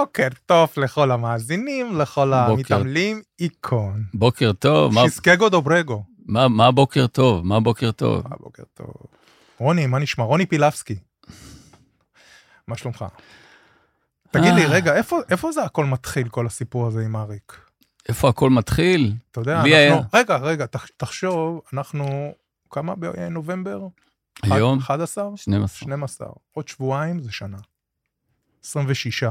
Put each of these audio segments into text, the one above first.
בוקר טוב לכל המאזינים, לכל בוקר. המתעמלים, איקון. בוקר טוב, מה, שיסקגו דוברגו. מה, מה בוקר טוב? מה בוקר טוב? אה, בוקר טוב. רוני, מה נשמע? רוני פילבסקי. מה שלומך? תגיד לי, אה. רגע, איפה, איפה זה הכל מתחיל, כל הסיפור הזה עם אריק? איפה הכל מתחיל? אתה יודע, אנחנו... היה- רגע, רגע, תח- תחשוב, אנחנו... כמה בנובמבר? היום? 11? 12. 12. עוד שבועיים זה שנה. 26.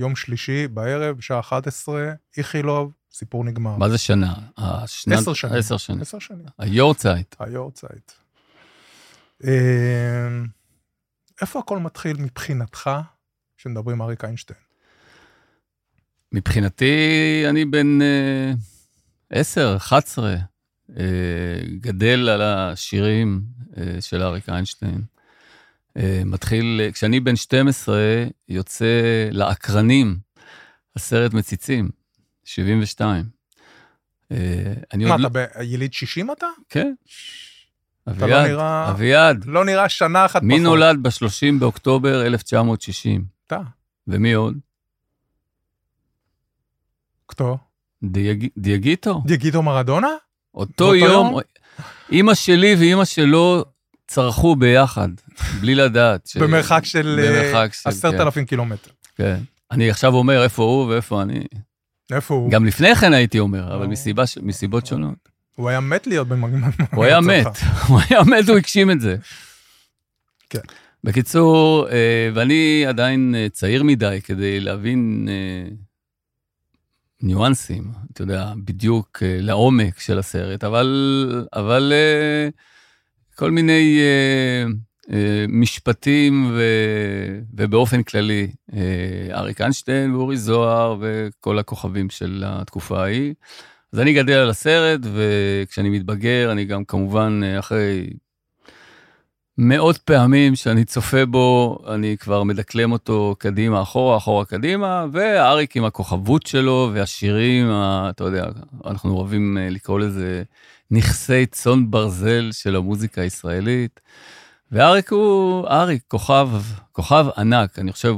יום שלישי בערב, בשעה 11, איכילוב, סיפור נגמר. מה זה שנה? השנת- עשר שנים. עשר שנים. עשר שנים. היורצייט. היורצייט. אה, איפה הכל מתחיל מבחינתך, כשמדברים אריק איינשטיין? מבחינתי, אני בן אה, 10, 11, אה, גדל על השירים אה, של אריק איינשטיין. אה, מתחיל, כשאני בן 12, יוצא לאקרנים, הסרט מציצים, 72. אה, אני מה, אתה לא... ביליד 60 אתה? כן. אתה לא אביעד, נראה... אביעד, לא נראה שנה אחת מי פחות. נולד ב-30 באוקטובר 1960? אתה. ומי עוד? כתו? דייג... דייגיטו? דיגיטו מרדונה? אותו יום, יום? אימא שלי ואימא שלו צרחו ביחד, בלי לדעת. ש- במרחק של במרחק של, עשרת אלפים קילומטר. כן. אני עכשיו אומר איפה הוא ואיפה אני. איפה הוא? גם לפני כן הייתי אומר, אבל או. מסיבה, מסיבות שונות. הוא היה מת להיות במגמון. הוא היה מת, הוא היה מת, הוא הגשים את זה. כן. בקיצור, אה, ואני עדיין אה, צעיר מדי כדי להבין אה, ניואנסים, אתה יודע, בדיוק אה, לעומק של הסרט, אבל, אבל אה, כל מיני אה, אה, משפטים ו, ובאופן כללי, אה, אריק איינשטיין ואורי זוהר וכל הכוכבים של התקופה ההיא. אז אני גדל על הסרט, וכשאני מתבגר, אני גם כמובן, אה, אחרי מאות פעמים שאני צופה בו, אני כבר מדקלם אותו קדימה, אחורה, אחורה, קדימה, ואריק עם הכוכבות שלו והשירים, אתה יודע, אנחנו אוהבים אה, לקרוא לזה נכסי צאן ברזל של המוזיקה הישראלית. ואריק הוא, אריק, כוכב, כוכב ענק, אני חושב,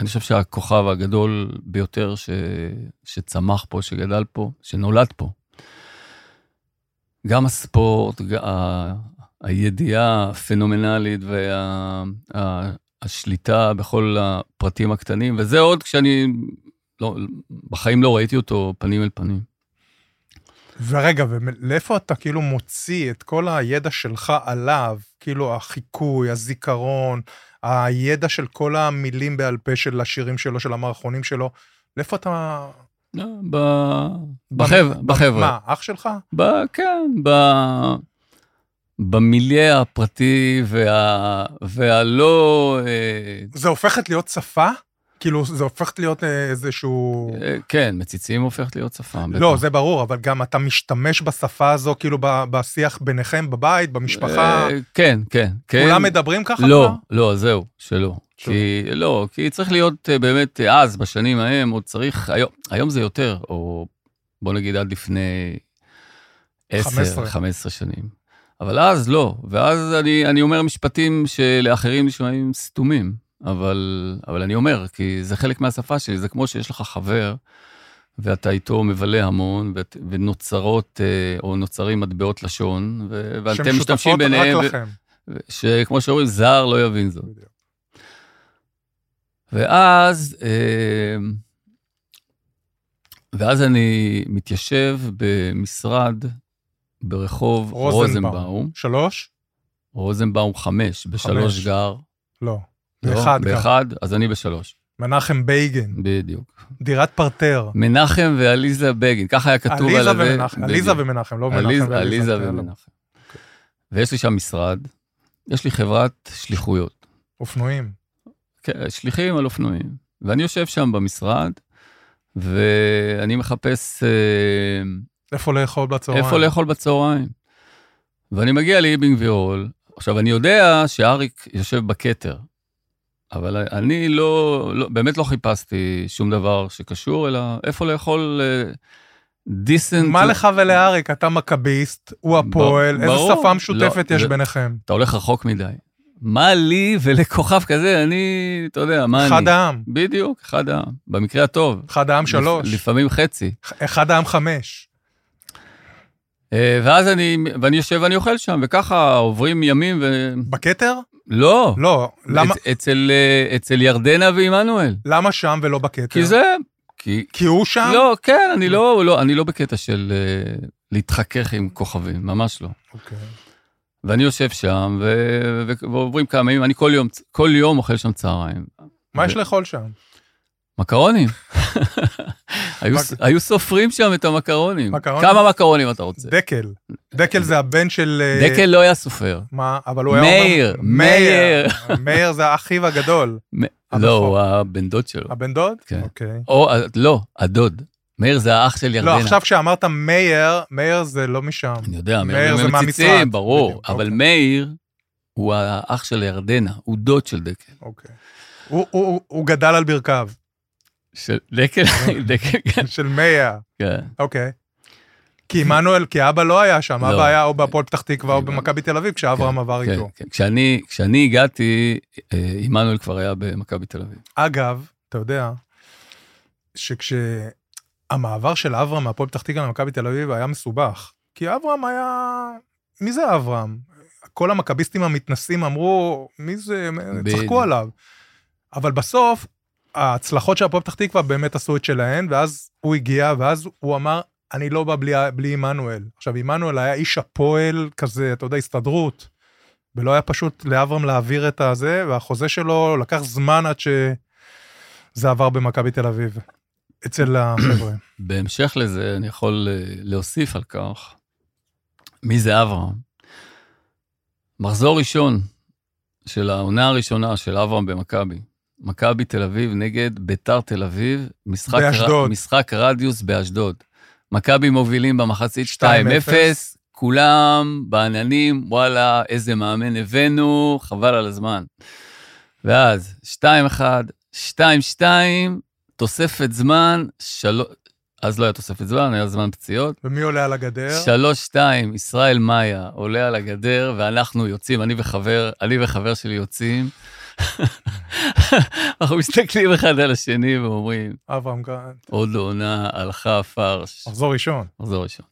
אני חושב שהכוכב הגדול ביותר ש, שצמח פה, שגדל פה, שנולד פה. גם הספורט, ה- הידיעה הפנומנלית והשליטה בכל הפרטים הקטנים, וזה עוד כשאני, לא, בחיים לא ראיתי אותו פנים אל פנים. ורגע, ולאיפה אתה כאילו מוציא את כל הידע שלך עליו, כאילו החיקוי, הזיכרון, הידע של כל המילים בעל פה של השירים שלו, של המערכונים שלו, לאיפה אתה... לא, ב... בחבר'ה, בחבר'ה. מה, אח שלך? ב... כן, ב... במיליה הפרטי וה... והלא... אה, זה הופכת להיות שפה? כאילו, זה הופכת להיות אה, איזשהו... אה, כן, מציצים הופכת להיות שפה. לא, בטח. זה ברור, אבל גם אתה משתמש בשפה הזו, כאילו, בשיח ביניכם, בבית, במשפחה, אה, כן, כן, כן. כולם מדברים ככה לא, כבר? לא, זהו, שלא. כי, לא, כי צריך להיות באמת, אז, בשנים ההם, עוד צריך, היום, היום זה יותר, או בוא נגיד עד לפני 10, 15. 15 שנים. אבל אז לא, ואז אני, אני אומר משפטים שלאחרים נשמעים סתומים, אבל, אבל אני אומר, כי זה חלק מהשפה שלי, זה כמו שיש לך חבר, ואתה איתו מבלה המון, ואת- ונוצרות, אה, או נוצרים מטבעות לשון, ו- ואתם משתמשים ביניהם, רק ו- לכם. שכמו שאומרים, זר לא יבין זאת. בדיוק. ואז, אה, ואז אני מתיישב במשרד ברחוב רוזנבאום. רוזנבאום, שלוש? רוזנבאום חמש, בשלוש חמש. גר. לא. לא? באחד גר. באחד, אז אני בשלוש, מנחם בייגן, בדיוק. דירת פרטר. מנחם ועליזה בגין, ככה היה כתוב על עליזה הזה. ומנחם, עליזה. ומנחם, לא מנחם עליזה- ועליזה. עליזה כן, לא. ומנחם. ויש לי שם משרד, יש לי חברת שליחויות. אופנועים. כן, שליחים על אופנועים. ואני יושב שם במשרד, ואני מחפש אה, איפה לאכול בצהריים. איפה לאכול בצהריים. ואני מגיע לאיבינג ויורול. עכשיו, אני יודע שאריק יושב בכתר, אבל אני לא, לא, באמת לא חיפשתי שום דבר שקשור, אלא איפה לאכול דיסנט. מה לך ולאריק? אתה מכביסט, הוא הפועל, איזה. שפה משותפת לא, יש זה- ביניכם? אתה הולך רחוק מדי. מה לי ולכוכב כזה, אני, אתה יודע, מה אני? אחד העם, בדיוק, אחד העם. במקרה הטוב. אחד העם שלוש, לפ- לפעמים חצי. אחד העם חמש. אה, ואז אני, ואני יושב ואני אוכל שם, וככה עוברים ימים ו... בכתר? לא. לא. למה- אצ- אצל, אה, אצל ירדנה ועמנואל. למה שם ולא בכתר? כי זה... כי... כי הוא שם? לא, כן, אני לא, לא, אני לא בקטע של אה, להתחכך עם כוכבים, ממש לא. אוקיי. ואני יושב שם, ו... ו... ועוברים כמה ימים, אני כל יום, כל יום אוכל שם צהריים. מה יש לאכול שם? מקרונים. היו, סופרים שם את המקרונים. מקרונים? כמה מקרונים אתה רוצה? דקל. דקל זה הבן של... אה, דקל לא היה סופר. מה? אבל הוא היה... מאיר, אומר- מאיר. מאיר זה אחיו הגדול. לא, הוא הבן דוד שלו. הבן דוד? כן. אוקיי. או, אה, לא, הדוד. מאיר זה האח של ירדנה. לא, עכשיו כשאמרת מאיר, מאיר זה לא משם. אני יודע, מאיר זה. מציצים, ברור. אבל אוקיי. מאיר הוא האח של ירדנה, הוא דוד של דקל. אוקיי. הוא גדל על ברכיו, של דקל, דקל, כן. של מאיר. כן. אוקיי. כי עמנואל, כי אבא לא היה שם, לא. אבא היה או בהפועל פתח תקווה או הבנתי. במכבי תל אביב, כשאברהם עבר כן, איתו. כן. כשאני, הגעתי, אה, עמנואל כבר היה במכבי תל אביב. אגב, אתה יודע, שכשהמעבר של אברהם מהפועל פתח תקווה למכבי תל אביב היה מסובך. כי אברהם היה... מי זה אברהם? כל המכביסטים המתנסים אמרו, מי זה? צחקו עליו. אבל בסוף, ההצלחות של הפועל פתח תקווה באמת עשו את שלהן, ואז הוא הגיע, ואז הוא אמר, אני לא בא בלי, בלי עמנואל. עכשיו, עמנואל היה איש הפועל כזה, אתה יודע, הסתדרות. ולא היה פשוט לאברהם להעביר את הזה, והחוזה שלו לקח זמן עד שזה עבר במכבי תל אביב, אצל החבר'ה. בהמשך לזה, אני יכול אה, להוסיף על כך, מי זה אברהם? מחזור ראשון של העונה הראשונה של אברהם במכבי. מכבי תל אביב נגד ביתר תל אביב, משחק, באשדוד. משחק רדיוס באשדוד. מכבי מובילים במחצית 2-0, 2-0. כולם בעננים, וואלה, איזה מאמן הבאנו, חבל על הזמן. ואז 2-1, 2-2, תוספת זמן, של... אז לא היה תוספת זמן, היה זמן פציעות. ומי עולה על הגדר? 3-2, ישראל מאיה עולה על הגדר, ואנחנו יוצאים, אני וחבר, אני וחבר שלי יוצאים. אנחנו מסתכלים אחד על השני ואומרים, אברהם גרנט. עוד עונה, הלכה הפרש. מחזור ראשון. מחזור ראשון.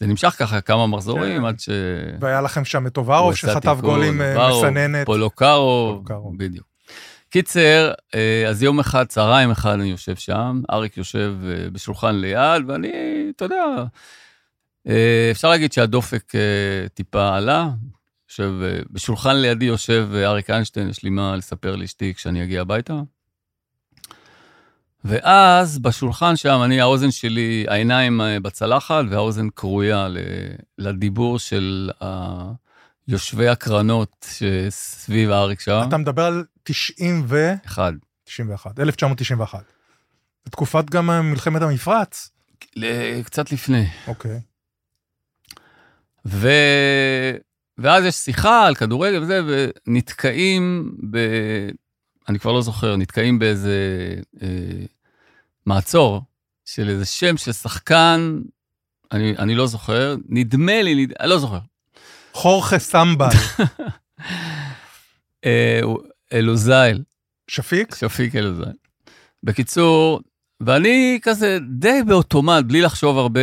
זה נמשך ככה כמה מחזורים כן. עד ש... והיה לכם שם את טוברוב, עשה שחטף גולים אה, מסננת. פולוקרוב. בדיוק. קיצר, אה, אז יום אחד, צהריים אחד אני יושב שם, אריק יושב אה, בשולחן ליד, ואני, אתה יודע, אפשר להגיד שהדופק טיפה עלה. יושב, אה, בשולחן לידי יושב אה, אריק איינשטיין, יש לי מה לספר לאשתי כשאני אגיע הביתה. ואז בשולחן שם, אני, האוזן שלי, העיניים אה, בצלחת והאוזן כרויה לדיבור של יושבי הקרנות שסביב האריק שם. אתה מדבר על 90 ו... אחד. 91, 1991. בתקופת גם מלחמת המפרץ. קצת לפני. אוקיי. ו... ואז יש שיחה על כדורגל וזה, ונתקעים ב... אני כבר לא זוכר, נתקעים באיזה אה, מעצור של איזה שם של שחקן, אני, אני לא זוכר, נדמה לי, נד... אני לא זוכר. חורכה סמבל. אה, אלוזייל, שפיק? שפיק אלוזייל. בקיצור, ואני כזה די באוטומט, בלי לחשוב הרבה,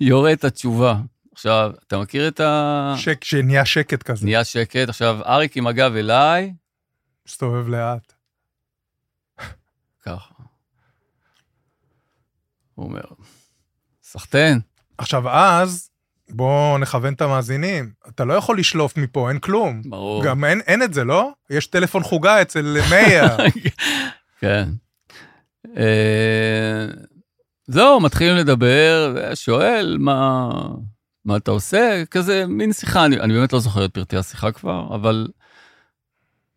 יורה את התשובה. עכשיו, אתה מכיר את ה... שק, שנהיה שקט כזה. נהיה שקט. עכשיו, אריק עם הגב אליי, מסתובב לאט. ככה. הוא אומר, סחטיין. עכשיו, אז, בואו נכוון את המאזינים. אתה לא יכול לשלוף מפה, אין כלום. ברור. גם אין, אין את זה, לא? יש טלפון חוגה אצל מאיר. כן. אה, זהו, מתחילים לדבר, שואל מה, מה אתה עושה, כזה מין שיחה, אני, אני באמת לא זוכר את פרטי השיחה כבר, אבל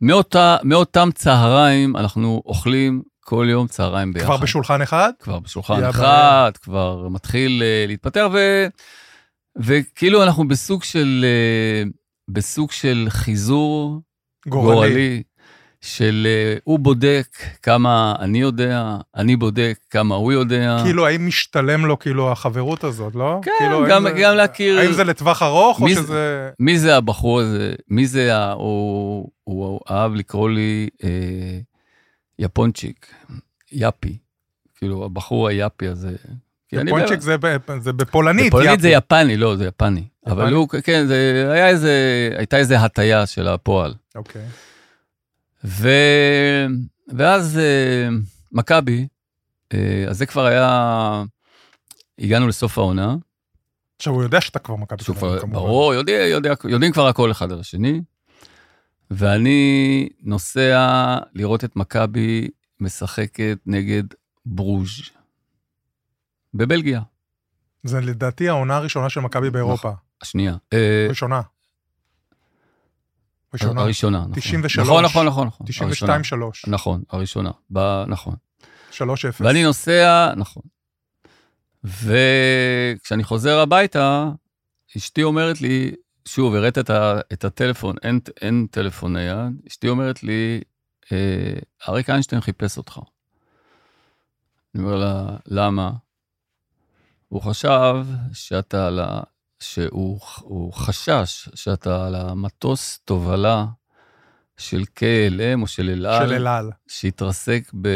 מאותה, מאותם צהריים אנחנו אוכלים כל יום צהריים ביחד. כבר בשולחן אחד? כבר בשולחן אחד, כבר מתחיל uh, להתפתח, ו, וכאילו אנחנו בסוג של, uh, בסוג של חיזור גורלי. גורלי, של אה, הוא בודק כמה אני יודע, אני בודק כמה הוא יודע. כאילו, האם משתלם לו כאילו החברות הזאת, לא? כן, כאילו, גם, זה- גם להכיר... האם זה לטווח ארוך, או מי זה- שזה... מי זה הבחור הזה? מי זה ה... הוא, הוא אהב לקרוא לי אה, יפונצ'יק, יפי. כאילו, הבחור היפי הזה. כי אני פונצ'יק זה זה בפולנית, בפולנית זה יפי. יפני, לא, זה יפני. אבל יפני? הוא, כן, זה היה איזה, הייתה איזה הטיה של הפועל. אוקיי. ו... ואז אה, מכבי, אה, אז זה כבר היה, הגענו לסוף העונה. עכשיו, הוא יודע שאתה כבר מכבי תל אביב, כמובן. ברור, יודע, יודע, יודעים כבר הכל אחד על השני. ואני נוסע לראות את מכבי משחקת נגד ברוז' בבלגיה, זה לדעתי העונה הראשונה של מכבי באירופה. השנייה. אה, ראשונה. ראשונה. הראשונה, נכון. 93. נכון, נכון, נכון. נכון, הראשונה. 92-3. נכון, הראשונה, ב... נכון. 3-0. ואני נוסע, נכון. וכשאני חוזר הביתה, אשתי אומרת לי, שוב, הראית את, ה, את הטלפון, אין, אין טלפון נייד, אשתי אומרת לי, אה, אריק איינשטיין חיפש אותך. אני אומר לה, למה? הוא חשב שאתה על ה... שהוא הוא חשש שאתה על המטוס תובלה של KLM או של אל על, של אל על. שהתרסק ב...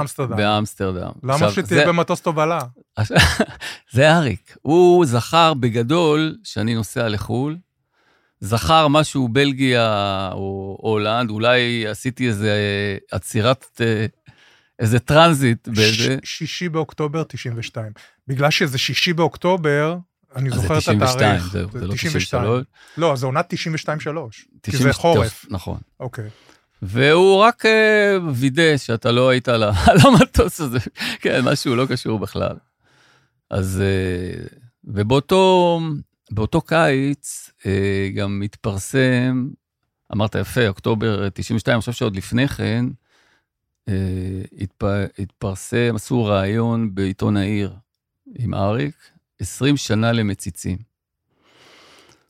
אמסטרדם. באמסטרדם. למה עכשיו, שתהיה זה- במטוס תובלה? זה אריק. הוא זכר בגדול שאני נוסע לחו"ל, זכר משהו בלגיה או הולנד, אולי עשיתי איזה עצירת, אה, איזה טרנזיט באיזה... ש- שישי באוקטובר 92. בגלל שזה שישי באוקטובר, אני זה זוכר את 92, התאריך. זהו, זה לא 93. לא, זה עונת 92-3. כי 90, זה חורף. נכון. אוקיי. והוא רק אה, וידא שאתה לא היית על המטוס הזה, כן, משהו לא קשור בכלל. אז, אה, ובאותו באותו קיץ אה, גם התפרסם, אמרת יפה, אוקטובר 92, אני חושב שעוד לפני כן, התפ- התפרסם, עשו ראיון בעיתון העיר עם אריק, 20 שנה למציצים.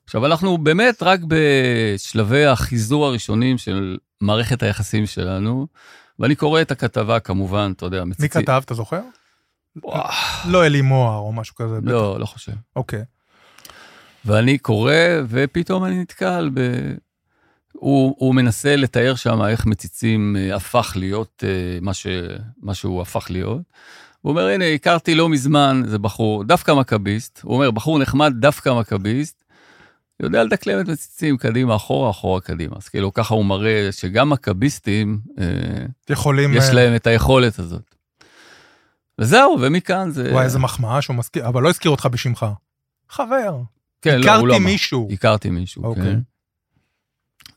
עכשיו, אנחנו באמת רק בשלבי החיזור הראשונים של מערכת היחסים שלנו, ואני קורא את הכתבה, כמובן, אתה יודע, מי מציצים. כתב, אתה זוכר? לא אלי מוהר או משהו כזה. בטח. לא, לא חושב. אוקיי. ואני קורא, ופתאום אני נתקל ב... הוא, הוא מנסה לתאר שם איך מציצים אה, הפך להיות אה, מה, ש, מה שהוא הפך להיות. הוא אומר, הנה, הכרתי לא מזמן איזה בחור, דווקא מכביסט, הוא אומר, בחור נחמד, דווקא מכביסט, יודע לדקלם את מציצים קדימה, אחורה, אחורה, קדימה. אז כאילו, ככה הוא מראה שגם מכביסטים, אה, יכולים... יש אה, להם את היכולת הזאת. וזהו, ומכאן זה... וואי, איזה מחמאה שהוא מזכיר, אבל לא הזכיר אותך בשמך. חבר. כן, לא, הוא לא הכרתי. מישהו. הכרתי מישהו, אוקיי. כן.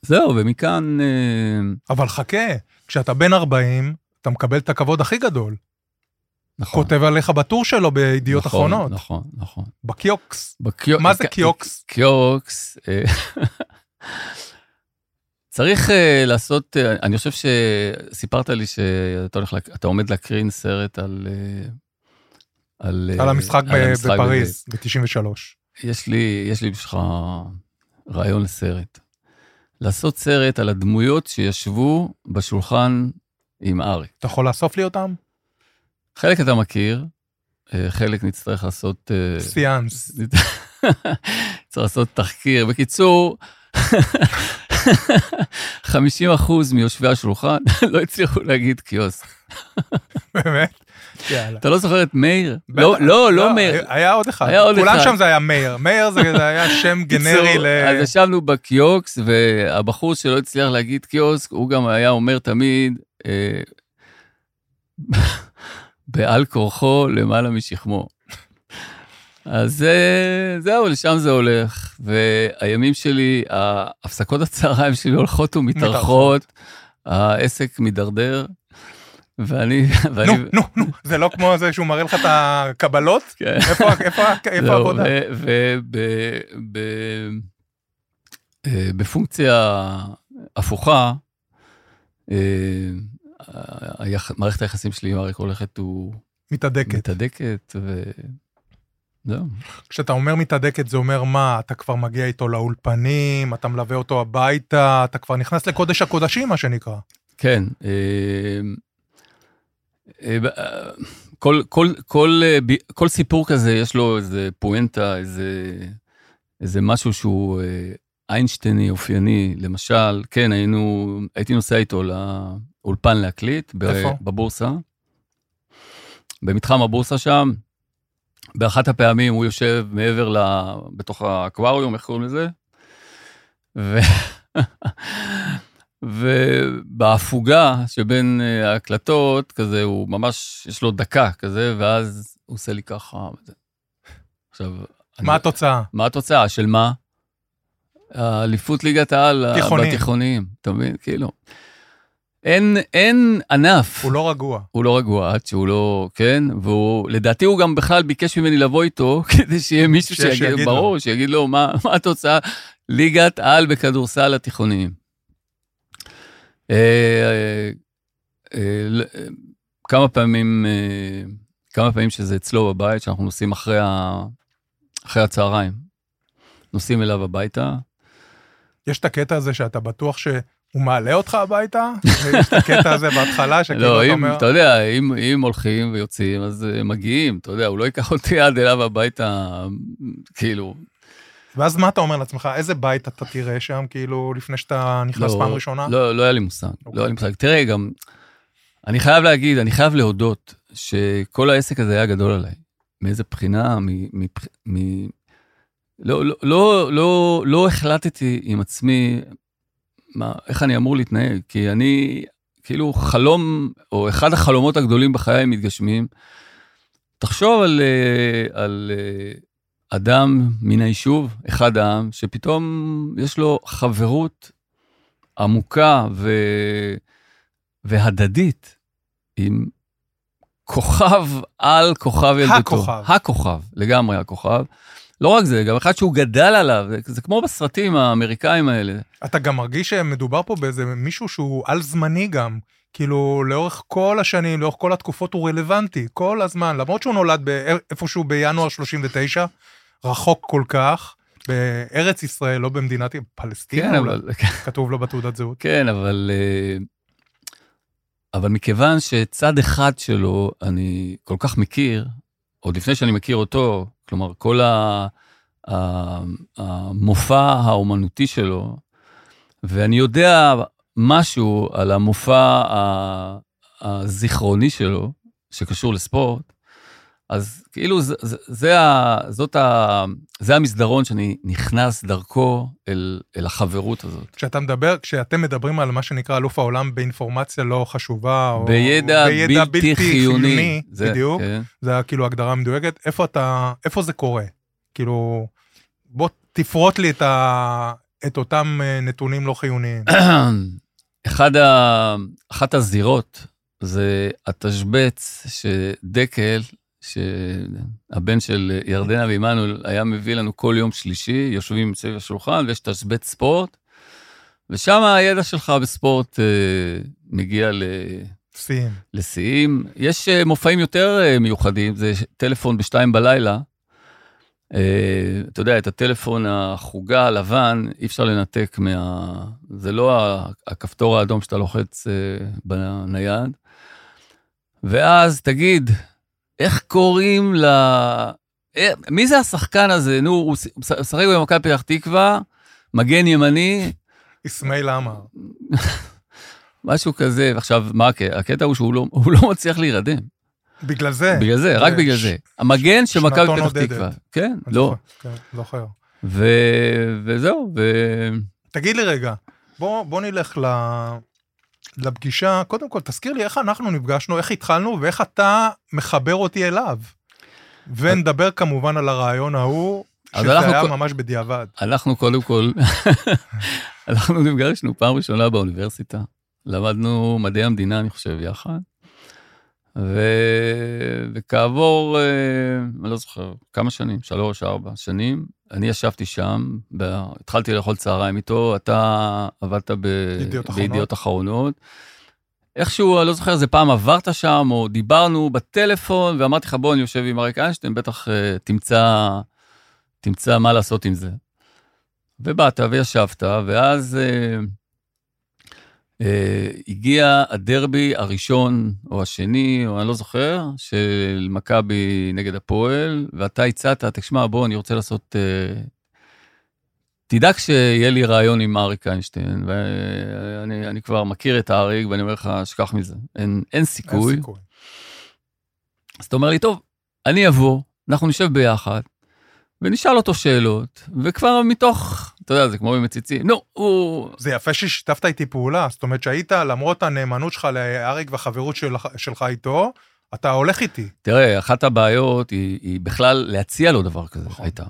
זהו, ומכאן... אה, אבל חכה, כשאתה בן 40, אתה מקבל את הכבוד הכי גדול. נכון. כותב עליך בטור שלו בידיעות נכון, אחרונות. נכון, נכון. בקיוקס. בקיו... מה זה קיוקס? קיוקס. אה, צריך אה, לעשות, אה, אני חושב שסיפרת לי שאתה הולך, להק- אתה עומד להקרין סרט על... אה, על, על אה, המשחק על המשחק בפריז, ב-93. יש לי, יש לי בשבילך רעיון לסרט. לעשות סרט על הדמויות שישבו בשולחן עם אריק. אתה יכול לאסוף לי אותם? חלק אתה מכיר, אה, חלק נצטרך לעשות... אה, סיאנס. צריך לעשות תחקיר. בקיצור, 50 אחוז מיושבי השולחן לא הצליחו להגיד קיוסק. באמת? יאללה. אתה לא זוכר את מאיר? בטח. לא, לא, לא מאיר. היה עוד אחד. היה עוד כולם אחד. שם זה היה מאיר. מאיר זה זה היה שם גנרי ל... אז ישבנו בקיוקס, והבחור שלא הצליח להגיד קיוסק, הוא גם היה אומר תמיד, אה, בעל כורחו למעלה משכמו. אז אה, זהו, לשם זה הולך. והימים שלי, הפסקות הצהריים שלי הולכות ומתארכות, העסק מידרדר, ואני... נו, נו, נו, זה לא כמו זה שהוא מראה לך את הקבלות? כן. איפה העבודה? ובפונקציה הפוכה, אה, מערכת היחסים שלי עם אריק הולכת מתהדקת. ומתהדקת, וזהו. כשאתה אומר מתהדקת זה אומר מה, אתה כבר מגיע איתו לאולפנים, אתה מלווה אותו הביתה, אתה כבר נכנס לקודש הקודשים מה שנקרא. כן. אה, אה, אה, כל, כל, כל, כל סיפור כזה, יש לו איזה פואנטה, איזה, איזה משהו שהוא איינשטייני אופייני. למשל, כן, היינו, הייתי נוסע איתו לאולפן להקליט, ב- איפה? בבורסה, במתחם הבורסה שם. באחת הפעמים הוא יושב מעבר ל... בתוך האקווריום, איך קוראים לזה? ו... ובהפוגה שבין אה, ההקלטות, כזה, הוא ממש, יש לו דקה כזה, ואז הוא עושה לי ככה. עכשיו, אני- מה התוצאה? מה התוצאה? של מה? האליפות ליגת העל ה- תיכונים. בתיכוניים, אתה מבין? כאילו. אין, אין ענף. הוא לא רגוע. הוא לא רגוע עד שהוא לא, כן, והוא, לדעתי הוא גם בכלל ביקש ממני לבוא איתו, כדי שיהיה מישהו ש- שיגיד, שיגיד לו. ברור, שיגיד לו מה, מה התוצאה, ליגת על בכדורסל התיכוניים. אה, אה, אה, כמה פעמים, כמה פעמים שזה אצלו בבית, שאנחנו נוסעים אחרי, ה, אחרי הצהריים. נוסעים אליו הביתה, יש את הקטע הזה שאתה בטוח שהוא מעלה אותך הביתה? יש את הקטע הזה בהתחלה שכאילו לא, אתה אומר, אתה יודע, אם, אם הולכים ויוצאים, אז uh, מגיעים, אתה יודע, הוא לא ייקח אותי עד אליו הביתה, כאילו, ואז מה אתה אומר לעצמך? איזה בית אתה תראה שם, כאילו, לפני שאתה נכנס לא, פעם ראשונה? לא, לא היה לי מושג, אוקיי. לא היה לי מושג. תראה, גם, אני חייב להגיד, אני חייב להודות, שכל העסק הזה היה גדול עליי. מאיזה בחינה, מ... מ, מ לא, לא, לא, לא, לא החלטתי עם עצמי מה, איך אני אמור להתנהג, כי אני, כאילו, חלום, או אחד החלומות הגדולים בחיי מתגשמים. תחשוב על, אה, על אה, אדם מן היישוב, אחד העם, שפתאום יש לו חברות עמוקה ו... והדדית עם כוכב על כוכב ילדותו. הכוכב. הכוכב, לגמרי הכוכב. לא רק זה, גם אחד שהוא גדל עליו, זה, זה כמו בסרטים האמריקאים האלה. אתה גם מרגיש שמדובר פה באיזה מישהו שהוא על זמני גם. כאילו, לאורך כל השנים, לאורך כל התקופות הוא רלוונטי, כל הזמן. למרות שהוא נולד איפשהו בינואר 39, רחוק כל כך, בארץ ישראל, לא במדינת כן, פלסטינה, אולי, אבל, כתוב לו בתעודת זהות. כן, אבל, אה, אבל מכיוון שצד אחד שלו אני כל כך מכיר, עוד לפני שאני מכיר אותו, כלומר, כל ה, המופע האומנותי שלו, ואני יודע משהו על המופע הזיכרוני שלו, שקשור לספורט, אז כאילו זה, זה, זה, זאת ה, זה המסדרון שאני נכנס דרכו אל, אל החברות הזאת. כשאתה מדבר, כשאתם מדברים על מה שנקרא אלוף העולם באינפורמציה לא חשובה, או בידע, בידע בלתי, בלתי חיוני. חיוני זה, בדיוק, כן. זה כאילו הגדרה מדויקת, איפה אתה, איפה זה קורה? כאילו, בוא תפרוט לי את, ה, את אותם אה, נתונים לא חיוניים. אחד ה... אחת הזירות זה התשבץ שדקל, שהבן של ירדנה ועמנואל היה מביא לנו כל יום שלישי, יושבים סביב השולחן ויש תשבץ ספורט, ושם הידע שלך בספורט אה, מגיע ל... שיאים. לשיאים. יש אה, מופעים יותר אה, מיוחדים, זה טלפון בשתיים בלילה. אה, אתה יודע, את הטלפון החוגה הלבן אי אפשר לנתק מה... זה לא הכפתור האדום שאתה לוחץ אה, בנייד. ואז תגיד, איך קוראים ל... אה, מי זה השחקן הזה? נו, הוא משחק במכבי פתח תקווה, מגן ימני, אסמאעיל עמאר. משהו כזה. ועכשיו, מה הקטע? הוא שהוא לא, הוא לא מצליח להירדם. בגלל זה. בגלל זה, רק בגלל זה. המגן של מכבי פתח. תקווה. כן, לא. כן. ו- וזהו, ו... תגיד לי רגע, בוא, בוא נלך ל... לפגישה, קודם כל תזכיר לי איך אנחנו נפגשנו, איך התחלנו ואיך אתה מחבר אותי אליו. ונדבר כמובן על הרעיון ההוא, שזה היה כל- ממש בדיעבד. אנחנו קודם כל, אנחנו נפגשנו פעם ראשונה באוניברסיטה. למדנו מדעי המדינה, אני חושב, יחד. ו... וכעבור, אה, אני לא זוכר, כמה שנים, שלוש, ארבע שנים, אני ישבתי שם, ב... התחלתי לאכול צהריים איתו, אתה עבדת ב... בידיעות אחרונות. איכשהו, אני לא זוכר, איזה פעם עברת שם, או דיברנו בטלפון, ואמרתי לך, בוא, אני יושב עם אריק איינשטיין, בטח אה, תמצא, תמצא מה לעשות עם זה. ובאת וישבת, ואז אה, הגיע הדרבי הראשון או השני, או אני לא זוכר, של מכבי נגד הפועל, ואתה הצעת, תשמע, בוא, אני רוצה לעשות... אה, תדאג שיהיה לי רעיון עם אריק איינשטיין, ואני כבר מכיר את אריק, ואני אומר לך, שכח מזה, אין, אין סיכוי. אין סיכוי. אז אתה אומר לי, טוב, אני אבוא, אנחנו נשב ביחד, ונשאל אותו שאלות, וכבר מתוך, אתה יודע, זה כמו במציצים, נו, הוא... זה יפה ששיתפת איתי פעולה, זאת אומרת שהיית, למרות הנאמנות שלך לאריק והחברות של, שלך איתו, אתה הולך איתי. תראה, אחת הבעיות היא, היא בכלל להציע לו דבר כזה, נכון. הייתה.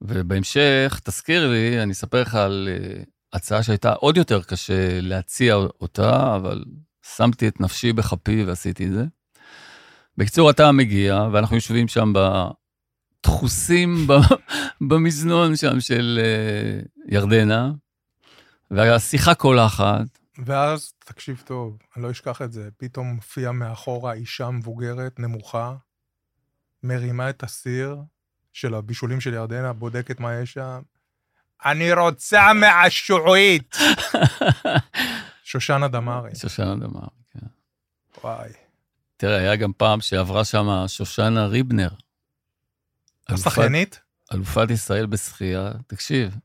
ובהמשך, תזכיר לי, אני אספר לך על uh, הצעה שהייתה עוד יותר קשה להציע אותה, אבל שמתי את נפשי בכפי ועשיתי את זה. בקיצור, אתה מגיע, ואנחנו יושבים שם דחוסים במזנון שם של אה, ירדנה, והשיחה קולחת. ואז, תקשיב טוב, אני לא אשכח את זה, פתאום מופיע מאחורה אישה מבוגרת, נמוכה, מרימה את הסיר של הבישולים של ירדנה, בודקת מה יש שם. אני רוצה מהשעועית. שושנה דמארי. שושנה דמארי, כן. וואי. תראה, היה גם פעם שעברה שם שושנה ריבנר. השחיינית? אלופת ישראל בשחייה, תקשיב.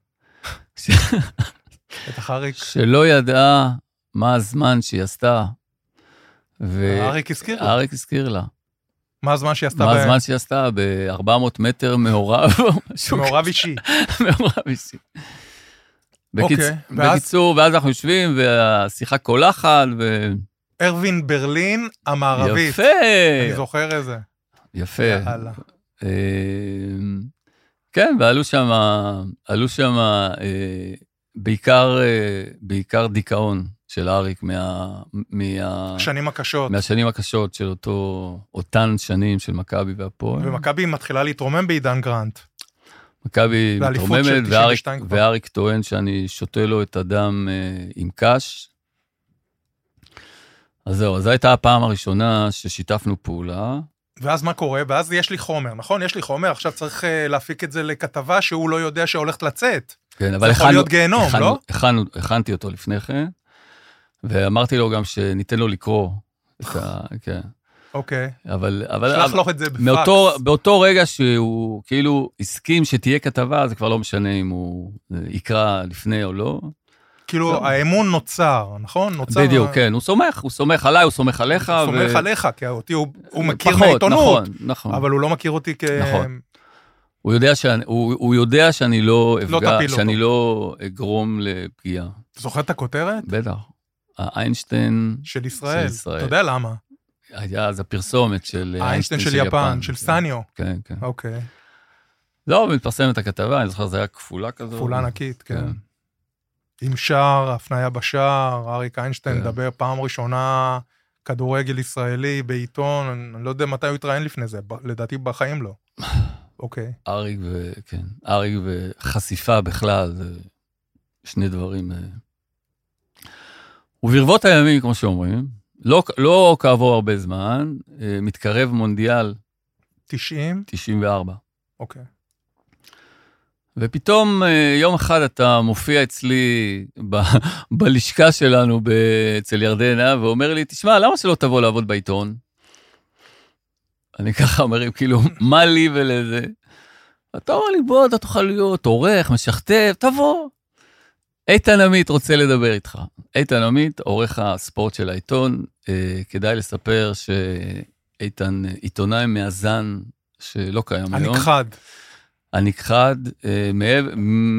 בטח אריק. שלא ידעה מה הזמן שהיא עשתה. ו... אריק הזכיר לה. אריק הזכיר לה. מה הזמן שהיא עשתה? מה הזמן שהיא עשתה? ב-400 מטר מעורב. מעורב אישי. מעורב אישי. אוקיי, בקיצור, ואז אנחנו יושבים, והשיחה קולחת, ו... ארווין ברלין המערבית. יפה. אני זוכר את זה. יפה. יאללה. אמ, כן, ועלו שם, עלו שם אה, בעיקר, אה, בעיקר דיכאון של אריק מה... מה... שנים הקשות. מהשנים הקשות של אותו, אותן שנים של מכבי והפועל. ומכבי מתחילה להתרומם בעידן גרנט. מכבי מתרוממת, ואריק, ואריק טוען שאני שותה לו את הדם אה, עם קש. אז זהו, אז זו הייתה הפעם הראשונה ששיתפנו פעולה. ואז מה קורה? ואז יש לי חומר, נכון? יש לי חומר, עכשיו צריך uh, להפיק את זה לכתבה שהוא לא יודע שהולכת לצאת. כן, אבל הכנו... זה יכול להיות גיהנום, הכנו, לא? הכנו, הכנתי אותו לפני כן, ואמרתי לו גם שניתן לו לקרוא את ה... כן. אוקיי. אבל... אבל שלח לו את זה בפקס. מאותו, באותו רגע שהוא כאילו הסכים שתהיה כתבה, זה כבר לא משנה אם הוא יקרא לפני או לא. כאילו, לא. האמון נוצר, נכון? נוצר... בדיוק, כן, הוא סומך, הוא סומך עליי, הוא סומך עליך. הוא ו... סומך עליך, כי אותי הוא, הוא מכיר פחות, מהעיתונות. נכון, נכון. אבל הוא לא מכיר אותי כ... נכון. הוא יודע שאני, הוא, הוא יודע שאני לא אפגע, לא שאני אותו. לא אגרום לפגיעה. אתה זוכר את הכותרת? בטח. האיינשטיין של ישראל. של ישראל. אתה יודע למה? היה אז הפרסומת של האיינשטיין של, של יפן, יפן, של כן. סניו. כן, כן. אוקיי. לא, מתפרסמת הכתבה, אני זוכר, זו הייתה כפולה כזו. כפולה ענקית, כן. כן. עם שער, הפניה בשער, אריק איינשטיין כן. מדבר פעם ראשונה כדורגל ישראלי בעיתון, אני לא יודע מתי הוא התראיין לפני זה, לדעתי בחיים לא. אוקיי. אריק ו... כן, אריק וחשיפה בכלל, זה שני דברים. אה. וברבות הימים, כמו שאומרים, לא, לא כעבור הרבה זמן, אה, מתקרב מונדיאל. 90? 94. אוקיי. ופתאום אה, יום אחד אתה מופיע אצלי ב, בלשכה שלנו אצל ירדנה, ואומר לי, תשמע, למה שלא תבוא לעבוד בעיתון? אני ככה אומר, כאילו, מה לי ולזה? אתה אומר לי, בוא, אתה תוכל להיות עורך, משכתב, תבוא. איתן עמית רוצה לדבר איתך. איתן עמית, עורך הספורט של העיתון, אה, כדאי לספר שאיתן עיתונאי מאזן שלא קיים היום. הנכחד. הנכחד, אה,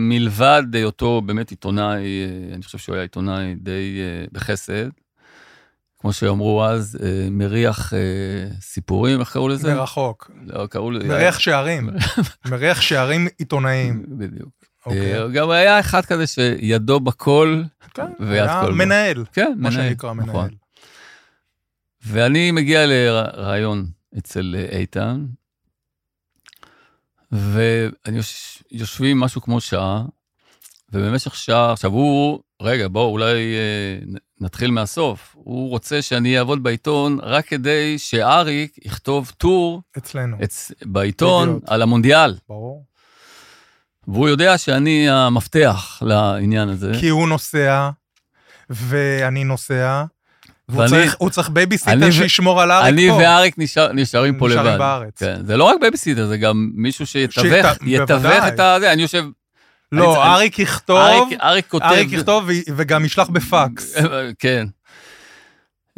מלבד היותו באמת עיתונאי, אה, אני חושב שהוא היה עיתונאי די אה, בחסד, כמו שאמרו אז, מריח סיפורים, איך קראו לזה? מרחוק. לא, קראו לזה... מריח שערים. מריח שערים עיתונאיים. בדיוק. Okay. אוקיי. גם היה אחד כזה שידו בכל, כן, ויד כל... מנהל. כן, מנהל. מה שנקרא מנהל. נכון. ואני מגיע לרעיון אצל איתן, ויושבים משהו כמו שעה, ובמשך שעה, עכשיו הוא, רגע, בואו אולי אה, נתחיל מהסוף. הוא רוצה שאני אעבוד בעיתון רק כדי שאריק יכתוב טור אצלנו, אצ... בעיתון בדיוק. על המונדיאל. ברור. והוא יודע שאני המפתח לעניין הזה. כי הוא נוסע ואני נוסע, והוא ואני- צריך- הוא צריך בייביסיטר אני שישמור על אריק אני פה. ואריק נשאר, נשארים פה נשארים לבד. בארץ. כן, זה לא רק בייביסיטר, זה גם מישהו שיתווך, שית- יתווך. את ה... זה, אני יושב... אני לא, צריך- אריק יכתוב, אריק, אריק כותב... אריק יכתוב וגם ישלח בפקס. כן.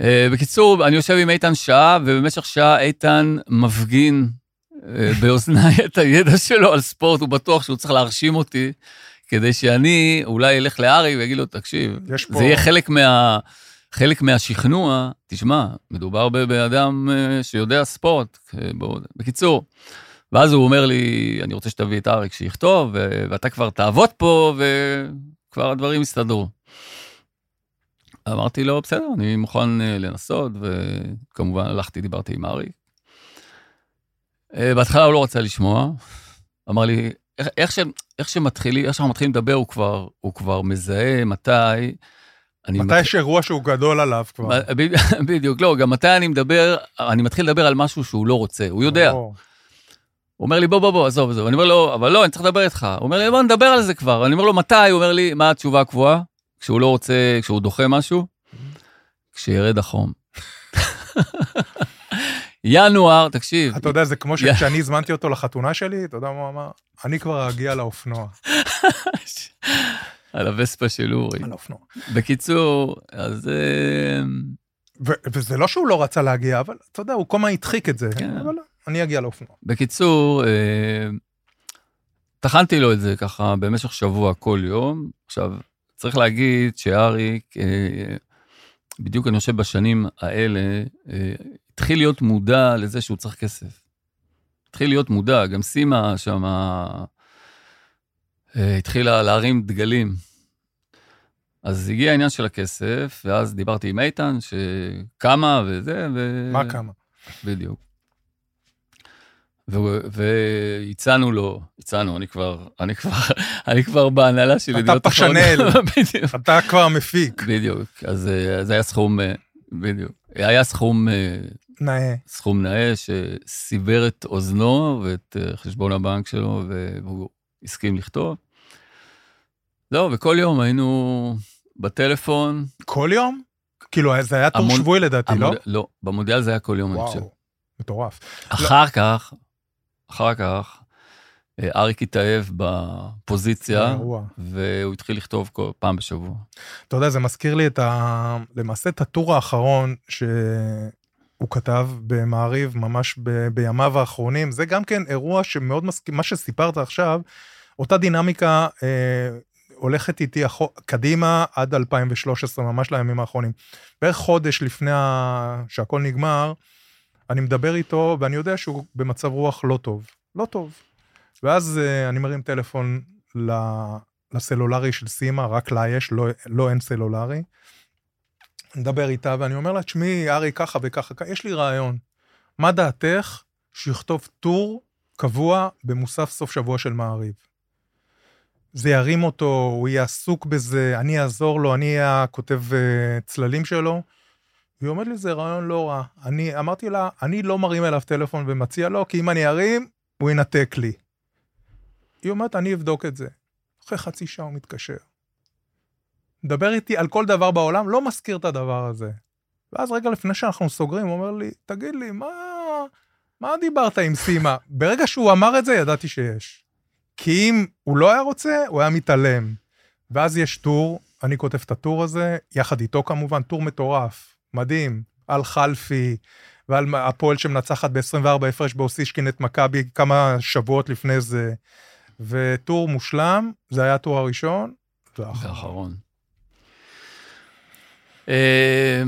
אה, בקיצור, אני יושב עם איתן שעה, ובמשך שעה איתן מפגין אה, באוזניי את הידע שלו על ספורט, הוא בטוח שהוא צריך להרשים אותי, כדי שאני אולי אלך לארי ויגיד לו, תקשיב. זה יהיה חלק מה... חלק מהשכנוע, תשמע, מדובר בבן אדם אה, שיודע ספורט. אה, בוא- בקיצור, ואז הוא אומר לי, אני רוצה שתביא את אריק שיכתוב, ואתה כבר תעבוד פה, וכבר הדברים יסתדרו. אמרתי לו, בסדר, אני מוכן אה, לנסות, וכמובן הלכתי, דיברתי עם אריק. בהתחלה הוא לא רצה לשמוע, אמר לי, איך, איך, ש, איך שמתחילים, איך שאנחנו מתחילים לדבר, הוא כבר, הוא כבר מזהה מתי. מתי יש אירוע שהוא גדול עליו כבר? בדיוק, לא, גם מתי אני מדבר, אני מתחיל לדבר על משהו שהוא לא רוצה, הוא יודע. הוא אומר לי, בוא, בוא, בוא, עזוב, עזוב. אני אומר לו, אבל לא, אני צריך לדבר איתך. הוא אומר לי, בוא נדבר על זה כבר. אני אומר לו, מתי? הוא אומר לי, מה התשובה הקבועה? כשהוא לא רוצה, כשהוא דוחה משהו? כשירד החום. ינואר, תקשיב, אתה יודע, זה כמו. שכשאני הזמנתי אותו לחתונה שלי, אתה יודע מה הוא אמר? אני כבר אגיע לאופנוע. על הווספה של אורי. על האופנוע. בקיצור, אז... אה, וזה לא שהוא לא רצה להגיע, אבל אתה יודע, הוא כל הזמן הדחיק את זה. כן. אבל לא, אני אגיע לאופנוע. בקיצור, אה, טחנתי לו את זה ככה במשך שבוע כל יום. עכשיו, צריך להגיד שאריק, אה, בדיוק אני חושב בשנים האלה, התחיל להיות מודע לזה שהוא צריך כסף. התחיל להיות מודע, גם סימה שם התחילה להרים דגלים. אז הגיע העניין של הכסף, ואז דיברתי עם איתן, שכמה וזה, ו... מה כמה? בדיוק. והצענו לו, הצענו, אני כבר, אני כבר, אני כבר בהנהלה של אתה ידיעות פשנל. אחרונות. בדיוק, אתה כבר מפיק. בדיוק. אז אה, זה היה סכום, אה, בדיוק. היה סכום, אה, נאה. סכום נאה שסיבר את אוזנו ואת אה, חשבון הבנק שלו, והוא הסכים לכתוב. זהו, וכל יום היינו בטלפון. כל יום? כאילו, זה היה טור המון- שבועי לדעתי, לא? המוד- לא, במונדיאל זה היה כל יום, אני חושב. וואו, מטורף. אחר כך, אחר כך, אה, אריק התאהב בפוזיציה, אירוע. והוא התחיל לכתוב כל פעם בשבוע. אתה יודע, זה מזכיר לי את ה... למעשה את הטור האחרון שהוא כתב במעריב ממש ב... בימיו האחרונים. זה גם כן אירוע שמאוד מזכיר, מה שסיפרת עכשיו, אותה דינמיקה אה, הולכת איתי אחו... קדימה עד 2013, ממש לימים האחרונים. בערך חודש לפני ה... שהכל נגמר, אני מדבר איתו ואני יודע שהוא במצב רוח לא טוב. לא טוב. ואז אה, אני מרים טלפון ל... לסלולרי של סימה, רק לה יש, לא, לא אין סלולרי. נדבר איתה ואני אומר לה, תשמעי, ארי, ככה וככה, ככה, יש לי רעיון. מה דעתך שיכתוב טור קבוע במוסף סוף שבוע של מעריב? זה ירים אותו, הוא יהיה עסוק בזה, אני אעזור לו, אני אהיה הכותב uh, צללים שלו. והיא אומרת לי, זה רעיון לא רע. אני אמרתי לה, אני לא מרים אליו טלפון ומציע לו, כי אם אני ארים, הוא ינתק לי. היא אומרת, אני אבדוק את זה. אחרי חצי שעה הוא מתקשר. מדבר איתי על כל דבר בעולם, לא מזכיר את הדבר הזה. ואז רגע לפני שאנחנו סוגרים, הוא אומר לי, תגיד לי, מה, מה דיברת עם סימה? ברגע שהוא אמר את זה, ידעתי שיש. כי אם הוא לא היה רוצה, הוא היה מתעלם. ואז יש טור, אני כותב את הטור הזה, יחד איתו כמובן, טור מטורף, מדהים, על חלפי, ועל הפועל שמנצחת ב-24 הפרש באוסישקין את מכבי כמה שבועות לפני זה. וטור מושלם, זה היה הטור הראשון. זה האחרון. אה,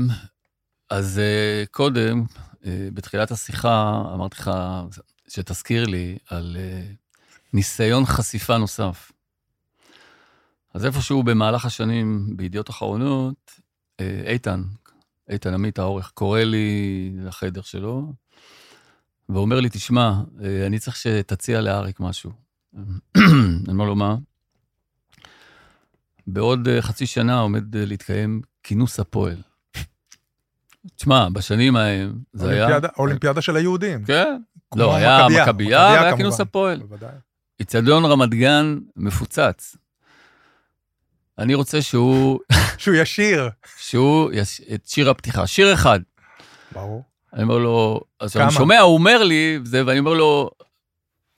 אז אה, קודם, אה, בתחילת השיחה, אמרתי לך שתזכיר לי על אה, ניסיון חשיפה נוסף. אז איפשהו במהלך השנים, בידיעות אחרונות, אה, איתן, איתן עמית העורך, קורא לי לחדר שלו, ואומר לי, תשמע, אה, אני צריך שתציע לאריק משהו. אני אומר לו, מה? בעוד אה, חצי שנה עומד להתקיים כינוס הפועל. תשמע, בשנים ההם זה היה... אולימפיאדה, של היהודים. כן. לא, היה מכבייה והיה כינוס. הפועל. בוודאי. איצטדיון רמת גן מפוצץ. אני רוצה שהוא, שהוא ישיר. שהוא, יש, את שיר הפתיחה, שיר אחד. ברור. אני אומר לו, אז כמה? אני שומע, הוא אומר לי, זה, ואני אומר לו,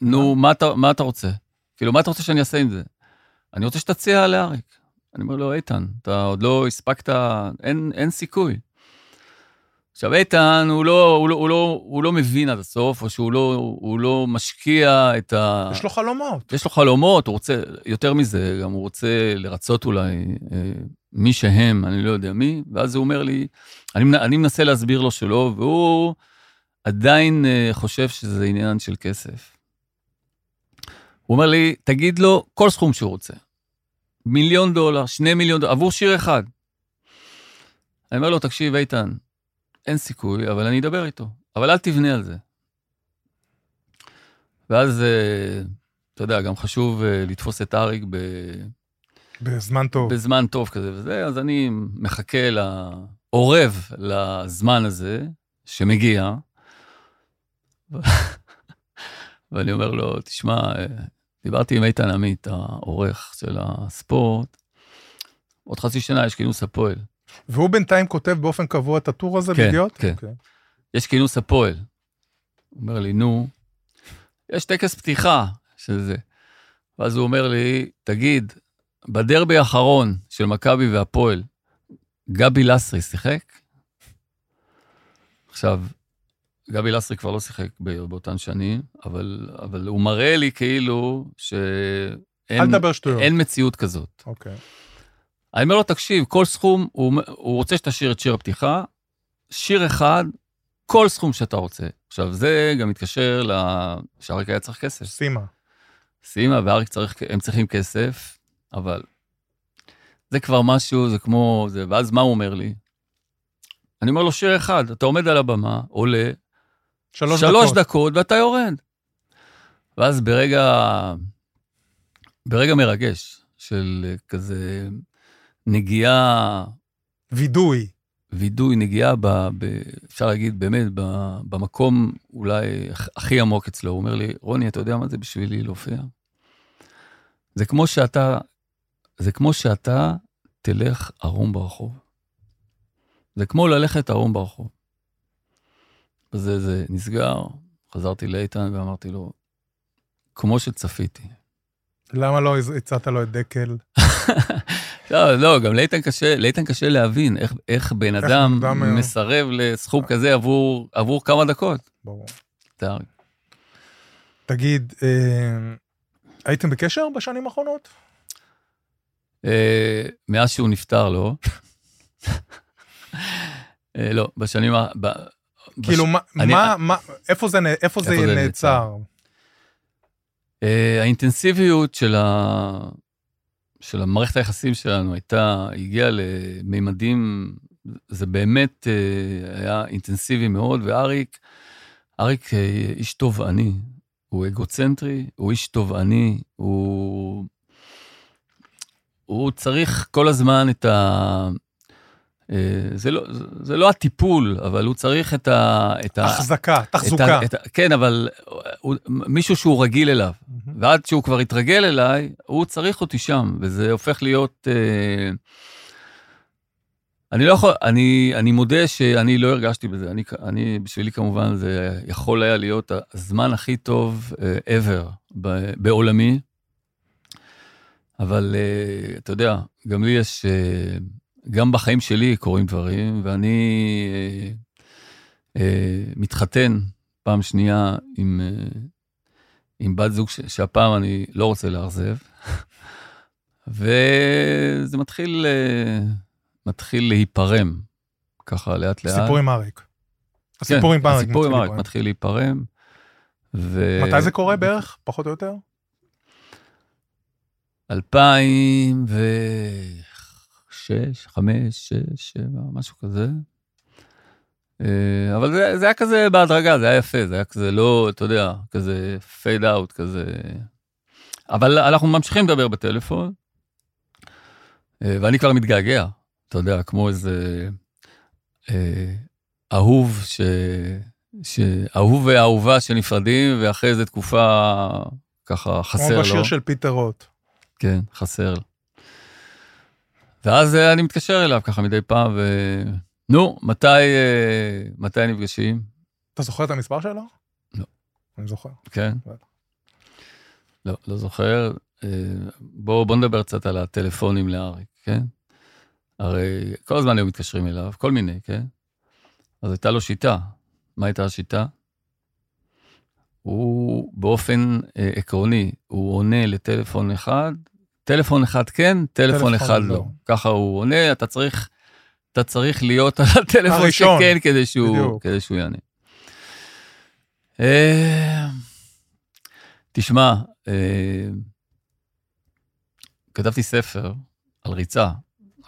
נו, מה אתה, מה אתה רוצה? כאילו, מה אתה רוצה שאני אעשה עם זה? אני רוצה שתציע לאריק. אני אומר לו, איתן, אתה עוד לא הספקת, אין, אין סיכוי. עכשיו, איתן, הוא לא, הוא, לא, הוא, לא, הוא לא מבין עד הסוף, או שהוא לא, הוא לא משקיע את ה... יש לו חלומות. יש לו חלומות, הוא רוצה, יותר מזה, גם הוא רוצה לרצות אולי אה, מי שהם, אני לא יודע מי, ואז הוא אומר לי, אני, אני מנסה להסביר לו שלא, והוא עדיין אה, חושב שזה עניין של כסף. הוא אומר לי, תגיד לו כל סכום שהוא רוצה. מיליון דולר, שני מיליון דולר, עבור שיר אחד. אני אומר לו, תקשיב, איתן, אין סיכוי, אבל אני אדבר איתו. אבל אל תבנה על זה. ואז, אה, אתה יודע, גם חשוב אה, לתפוס את אריק ב... בזמן טוב. בזמן טוב כזה וזה, אז אני מחכה, ל... אורב לזמן הזה שמגיע, ואני אומר לו, תשמע, אה, דיברתי עם איתן עמית, העורך של הספורט, עוד חצי שנה יש כינוס הפועל. והוא בינתיים כותב באופן קבוע את הטור הזה כן, בידיעות? כן. אוקיי. יש כינוס הפועל. הוא אומר לי, נו, יש טקס פתיחה של זה. ואז הוא אומר לי, תגיד, בדרבי האחרון של מכבי והפועל, גבי לסרי שיחק? עכשיו, גבי לסרי כבר לא שיחק באותן שנים, אבל, אבל הוא מראה לי כאילו שאין אל תדבר שטויות. אין מציאות כזאת. אוקיי. אני אומר לו, תקשיב, כל סכום, הוא, הוא רוצה שתשאיר את שיר הפתיחה, שיר אחד, כל סכום שאתה רוצה. עכשיו, זה גם מתקשר ל... שאריק היה צריך כסף. סימה. סימה ואריק צריך, הם צריכים כסף, אבל זה כבר משהו, זה כמו זה, ואז מה הוא אומר לי? אני אומר לו, שיר אחד, אתה עומד על הבמה, עולה, שלוש, שלוש דקות. דקות ואתה יורד. ואז ברגע, ברגע מרגש של אה, כזה נגיעה, וידוי. וידוי, נגיעה, ב, ב, אפשר להגיד באמת, ב, במקום אולי הכ- הכי עמוק אצלו. הוא אומר לי, רוני, אתה יודע מה זה בשבילי להופיע? זה כמו שאתה, זה כמו שאתה תלך ערום ברחוב. זה כמו ללכת ערום ברחוב. וזה זה נסגר, חזרתי לאיתן ואמרתי לו, כמו שצפיתי. למה לא הצעת לו את דקל? לא, לא, גם לאיתן קשה, לאיתן קשה להבין איך, איך בן איך אדם מסרב לסכום כזה עבור, עבור כמה דקות. ברור. תגיד, אה, הייתם בקשר בשנים האחרונות? אה, מאז שהוא נפטר, לא? אה, לא, בשנים ה... ב- בש- כאילו, מה, אני- מה, מה, איפה זה, נ- איפה זה איפה זה נעצר? אה, האינטנסיביות של, ה... של המערכת היחסים שלנו הייתה, הגיעה למימדים, זה באמת אה, היה אינטנסיבי מאוד, ואריק, אריק אה, איש תובעני, הוא אגוצנטרי, הוא איש תובעני, הוא, הוא צריך כל הזמן את ה... אה, זה לא, זה לא הטיפול, אבל הוא צריך את ה... את ה- החזקה, את תחזוקה. ה- את ה- כן, אבל הוא, מישהו שהוא רגיל אליו. מהמם. ועד שהוא כבר יתרגל אליי, הוא צריך אותי שם, וזה הופך להיות... אה, אני לא יכול, אני, אני מודה שאני לא הרגשתי בזה. אני, אני, בשבילי כמובן, זה יכול היה להיות הזמן הכי טוב אה, ever ב, בעולמי. אבל אה, אתה יודע, גם לי יש, אה, גם בחיים שלי קורים דברים, ואני אה, אה, מתחתן פעם שנייה עם, אה, עם בת זוג ש, שהפעם אני לא רוצה לאכזב. וזה מתחיל, אה, מתחיל להיפרם, ככה לאט לאט. סיפור עם אריק. כן, הסיפור עם אריק. הסיפור עם אריק להיפרם. מתחיל להיפרם. ו... מתי זה קורה בערך? פחות או יותר? 2006, 5, 6, 7, משהו כזה. אה, אבל זה, זה היה כזה בהדרגה, זה היה יפה, זה היה כזה לא, אתה יודע, כזה פייד אאוט, כזה... אבל אנחנו ממשיכים לדבר בטלפון, אה, ואני כבר מתגעגע, אתה יודע, כמו איזה אה, אהוב, ש... ש... אהוב ואהובה שנפרדים, ואחרי איזה תקופה ככה חסר כמו לו. בשיר של פיטר רוט. כן, חסר. ואז אה, אני מתקשר אליו ככה מדי פעם, ו... נו, מתי, אה, מתי נפגשים? אתה זוכר את המספר שלו? לא. אני זוכר. כן. לא, לא זוכר. אה, בואו בוא נדבר קצת על הטלפונים לאריק, כן? הרי כל הזמן היו מתקשרים אליו, כל מיני, כן? אז הייתה לו שיטה. מה הייתה השיטה? הוא באופן אה, עקרוני, הוא עונה לטלפון אחד, טלפון אחד כן, טלפון, טלפון אחד לא. לא. ככה הוא עונה, אתה צריך, אתה צריך להיות על הטלפון הראשון, שכן כדי שהוא, בדיוק. כדי שהוא יענה. אה, תשמע, אה, כתבתי ספר על ריצה,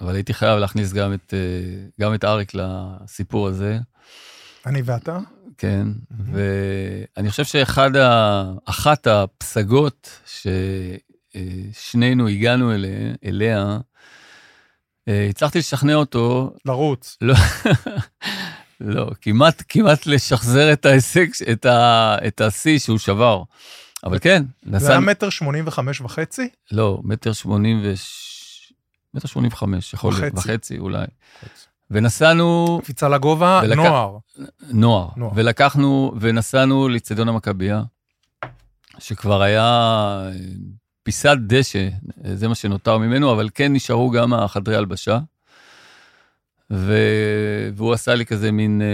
אבל הייתי חייב להכניס גם את, אה, גם את אריק לסיפור הזה. אני ואתה? כן, מהמם. ואני חושב שאחת הפסגות ששנינו הגענו אליה, אליה, אה, הצלחתי לשכנע אותו, לרוץ. לא, לא, כמעט, כמעט לשחזר את ההישג, את ה- את השיא שהוא שבר. אבל כן, זה היה נסע, מטר שמונים וחמש וחצי? לא, מטר שמונים וש... מטר שמונים וחמש, יכול להיות, וחצי. אולי. ונסענו, קפיצה לגובה, ולק- נוער. נוער, נוער. ולקחנו ונסענו לאצטדיון המכבייה, שכבר היה אה, פיסת דשא, זה מה שנותר ממנו, אבל כן נשארו גם החדרי הלבשה. ו... והוא עשה לי כזה מין אה,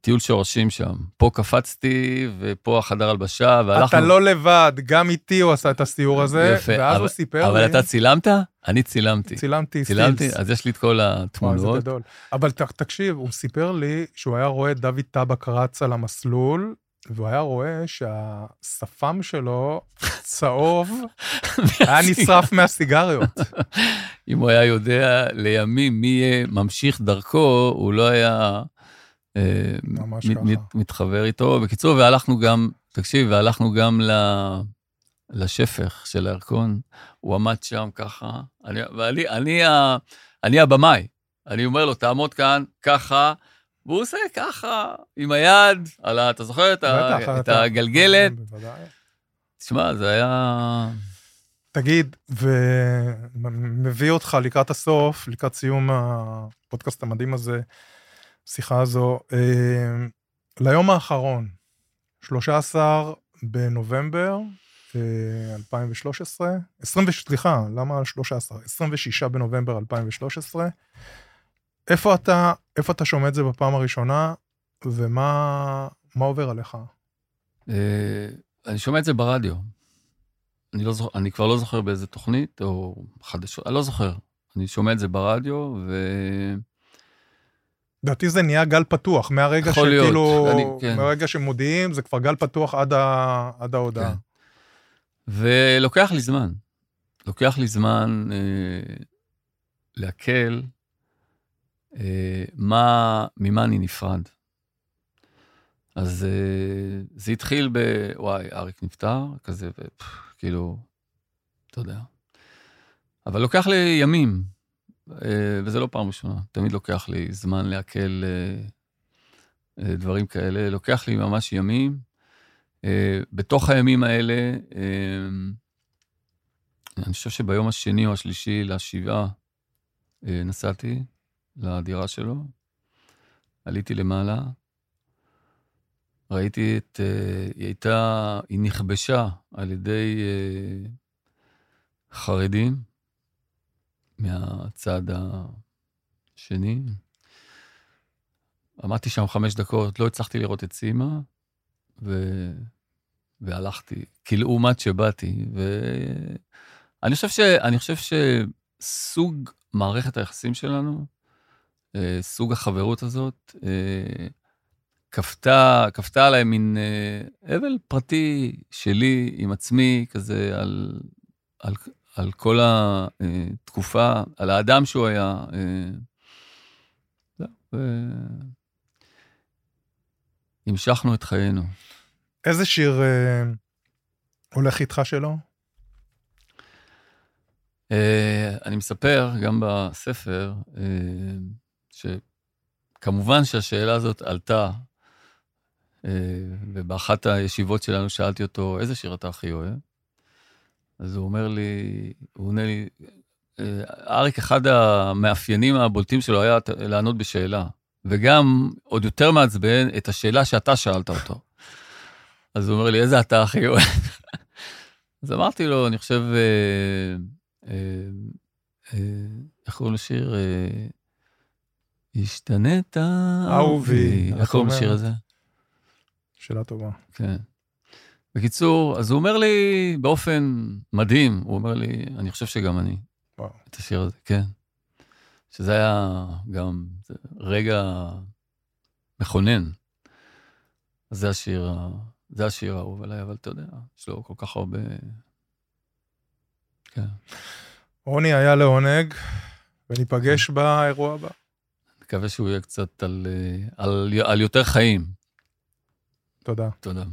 טיול שורשים שם. פה קפצתי, ופה החדר הלבשה, והלכנו... אתה לא לבד, גם איתי הוא עשה את הסיור הזה, יפה, ואז אבל- הוא סיפר לי... אבל אתה צילמת? אני צילמתי. צילמתי צילמתי? סטילס. אז יש לי את כל וואי, זה התמונות. גדול. אבל ת- תקשיב, הוא סיפר לי שהוא היה רואה את דוד טבק רץ על המסלול, והוא היה רואה שהשפם שלו צהוב, היה נשרף מהסיגריות. אם הוא היה יודע לימים מי יהיה ממשיך דרכו, הוא לא היה אה, מת-. מת- מתחבר איתו. בקיצור, והלכנו גם, תקשיב, והלכנו גם ל... לשפך של הירקון. הוא עמד שם ככה, אני, ואני אני, ה- אני הבמאי. אני אומר לו, תעמוד כאן, ככה, והוא עושה ככה, עם היד, על ה... אתה זוכר את, ה, את הגלגלת? בוודאי. תשמע, זה היה... תגיד, ומביא אותך לקראת הסוף, לקראת סיום הפודקאסט המדהים הזה, שיחה הזו, אה, ליום האחרון, 13 בנובמבר אה, 2013, 20, סליחה, למה 13? 26 בנובמבר 2013. איפה אתה, איפה אתה שומע את זה בפעם הראשונה, ומה מה עובר עליך? אה, אני שומע את זה ברדיו. אני, לא זוכר, אני כבר לא זוכר באיזה תוכנית או חדשות, אני לא זוכר. אני שומע את זה ברדיו, ו... לדעתי זה נהיה גל פתוח, מהרגע שכאילו, אני- כן. מהרגע שמודיעים, זה כבר גל פתוח עד, ה, עד ההודעה. כן. ולוקח לי זמן. לוקח לי זמן אה, אה, מה, ממה אני נפרד. אז אה, זה התחיל ב... וואי, אריק נפטר, כזה, כאילו, אתה יודע. אבל לוקח לי ימים, אה, וזה לא פעם ראשונה. תמיד לוקח לי זמן לעכל אה, אה, דברים כאלה. לוקח לי ממש ימים. אה, בתוך הימים האלה, אה, אני חושב שביום השני או השלישי לשבעה אה, נסעתי לדירה שלו, עליתי למעלה, ראיתי את... אה, היא הייתה... היא נכבשה על ידי אה, חרדים מהצד השני. עמדתי שם חמש דקות, לא הצלחתי לראות את סימה, ו... והלכתי, כלעומת שבאתי, ואני חושב, ש... חושב שסוג מערכת היחסים שלנו, סוג החברות הזאת, אה, כפתה, כפתה עליי מין אה, אבל פרטי שלי עם עצמי, כזה על, על, על כל התקופה, על האדם שהוא היה. אה, ו- המשכנו את חיינו. איזה שיר אה, הולך איתך שלו? אה, אני מספר גם בספר, אה, שכמובן שהשאלה הזאת עלתה, אה, ובאחת הישיבות שלנו שאלתי אותו, איזה שיר אתה הכי אוהב? אז הוא אומר לי, הוא עונה לי, אריק, אחד המאפיינים הבולטים שלו היה לענות בשאלה, וגם, עוד יותר מעצבן, את השאלה שאתה שאלת אותו. אז הוא אומר לי, איזה אתה הכי אוהב? אז אמרתי לו, אני חושב, אה, אה, אה, איך קוראים לשיר? השתנית, אהובי. איך קוראים לשיר הזה? שאלה טובה. כן. בקיצור, אז הוא אומר לי באופן מדהים, הוא אומר לי, אני חושב שגם אני. וואו. את השיר הזה, כן. שזה היה גם רגע מכונן. אז זה השיר, זה השיר האהוב עליי, אבל אתה יודע, יש לו כל כך הרבה... כן. רוני היה לעונג, וניפגש באירוע הבא. מקווה שהוא יהיה קצת על, על, על יותר חיים. תודה. תודה.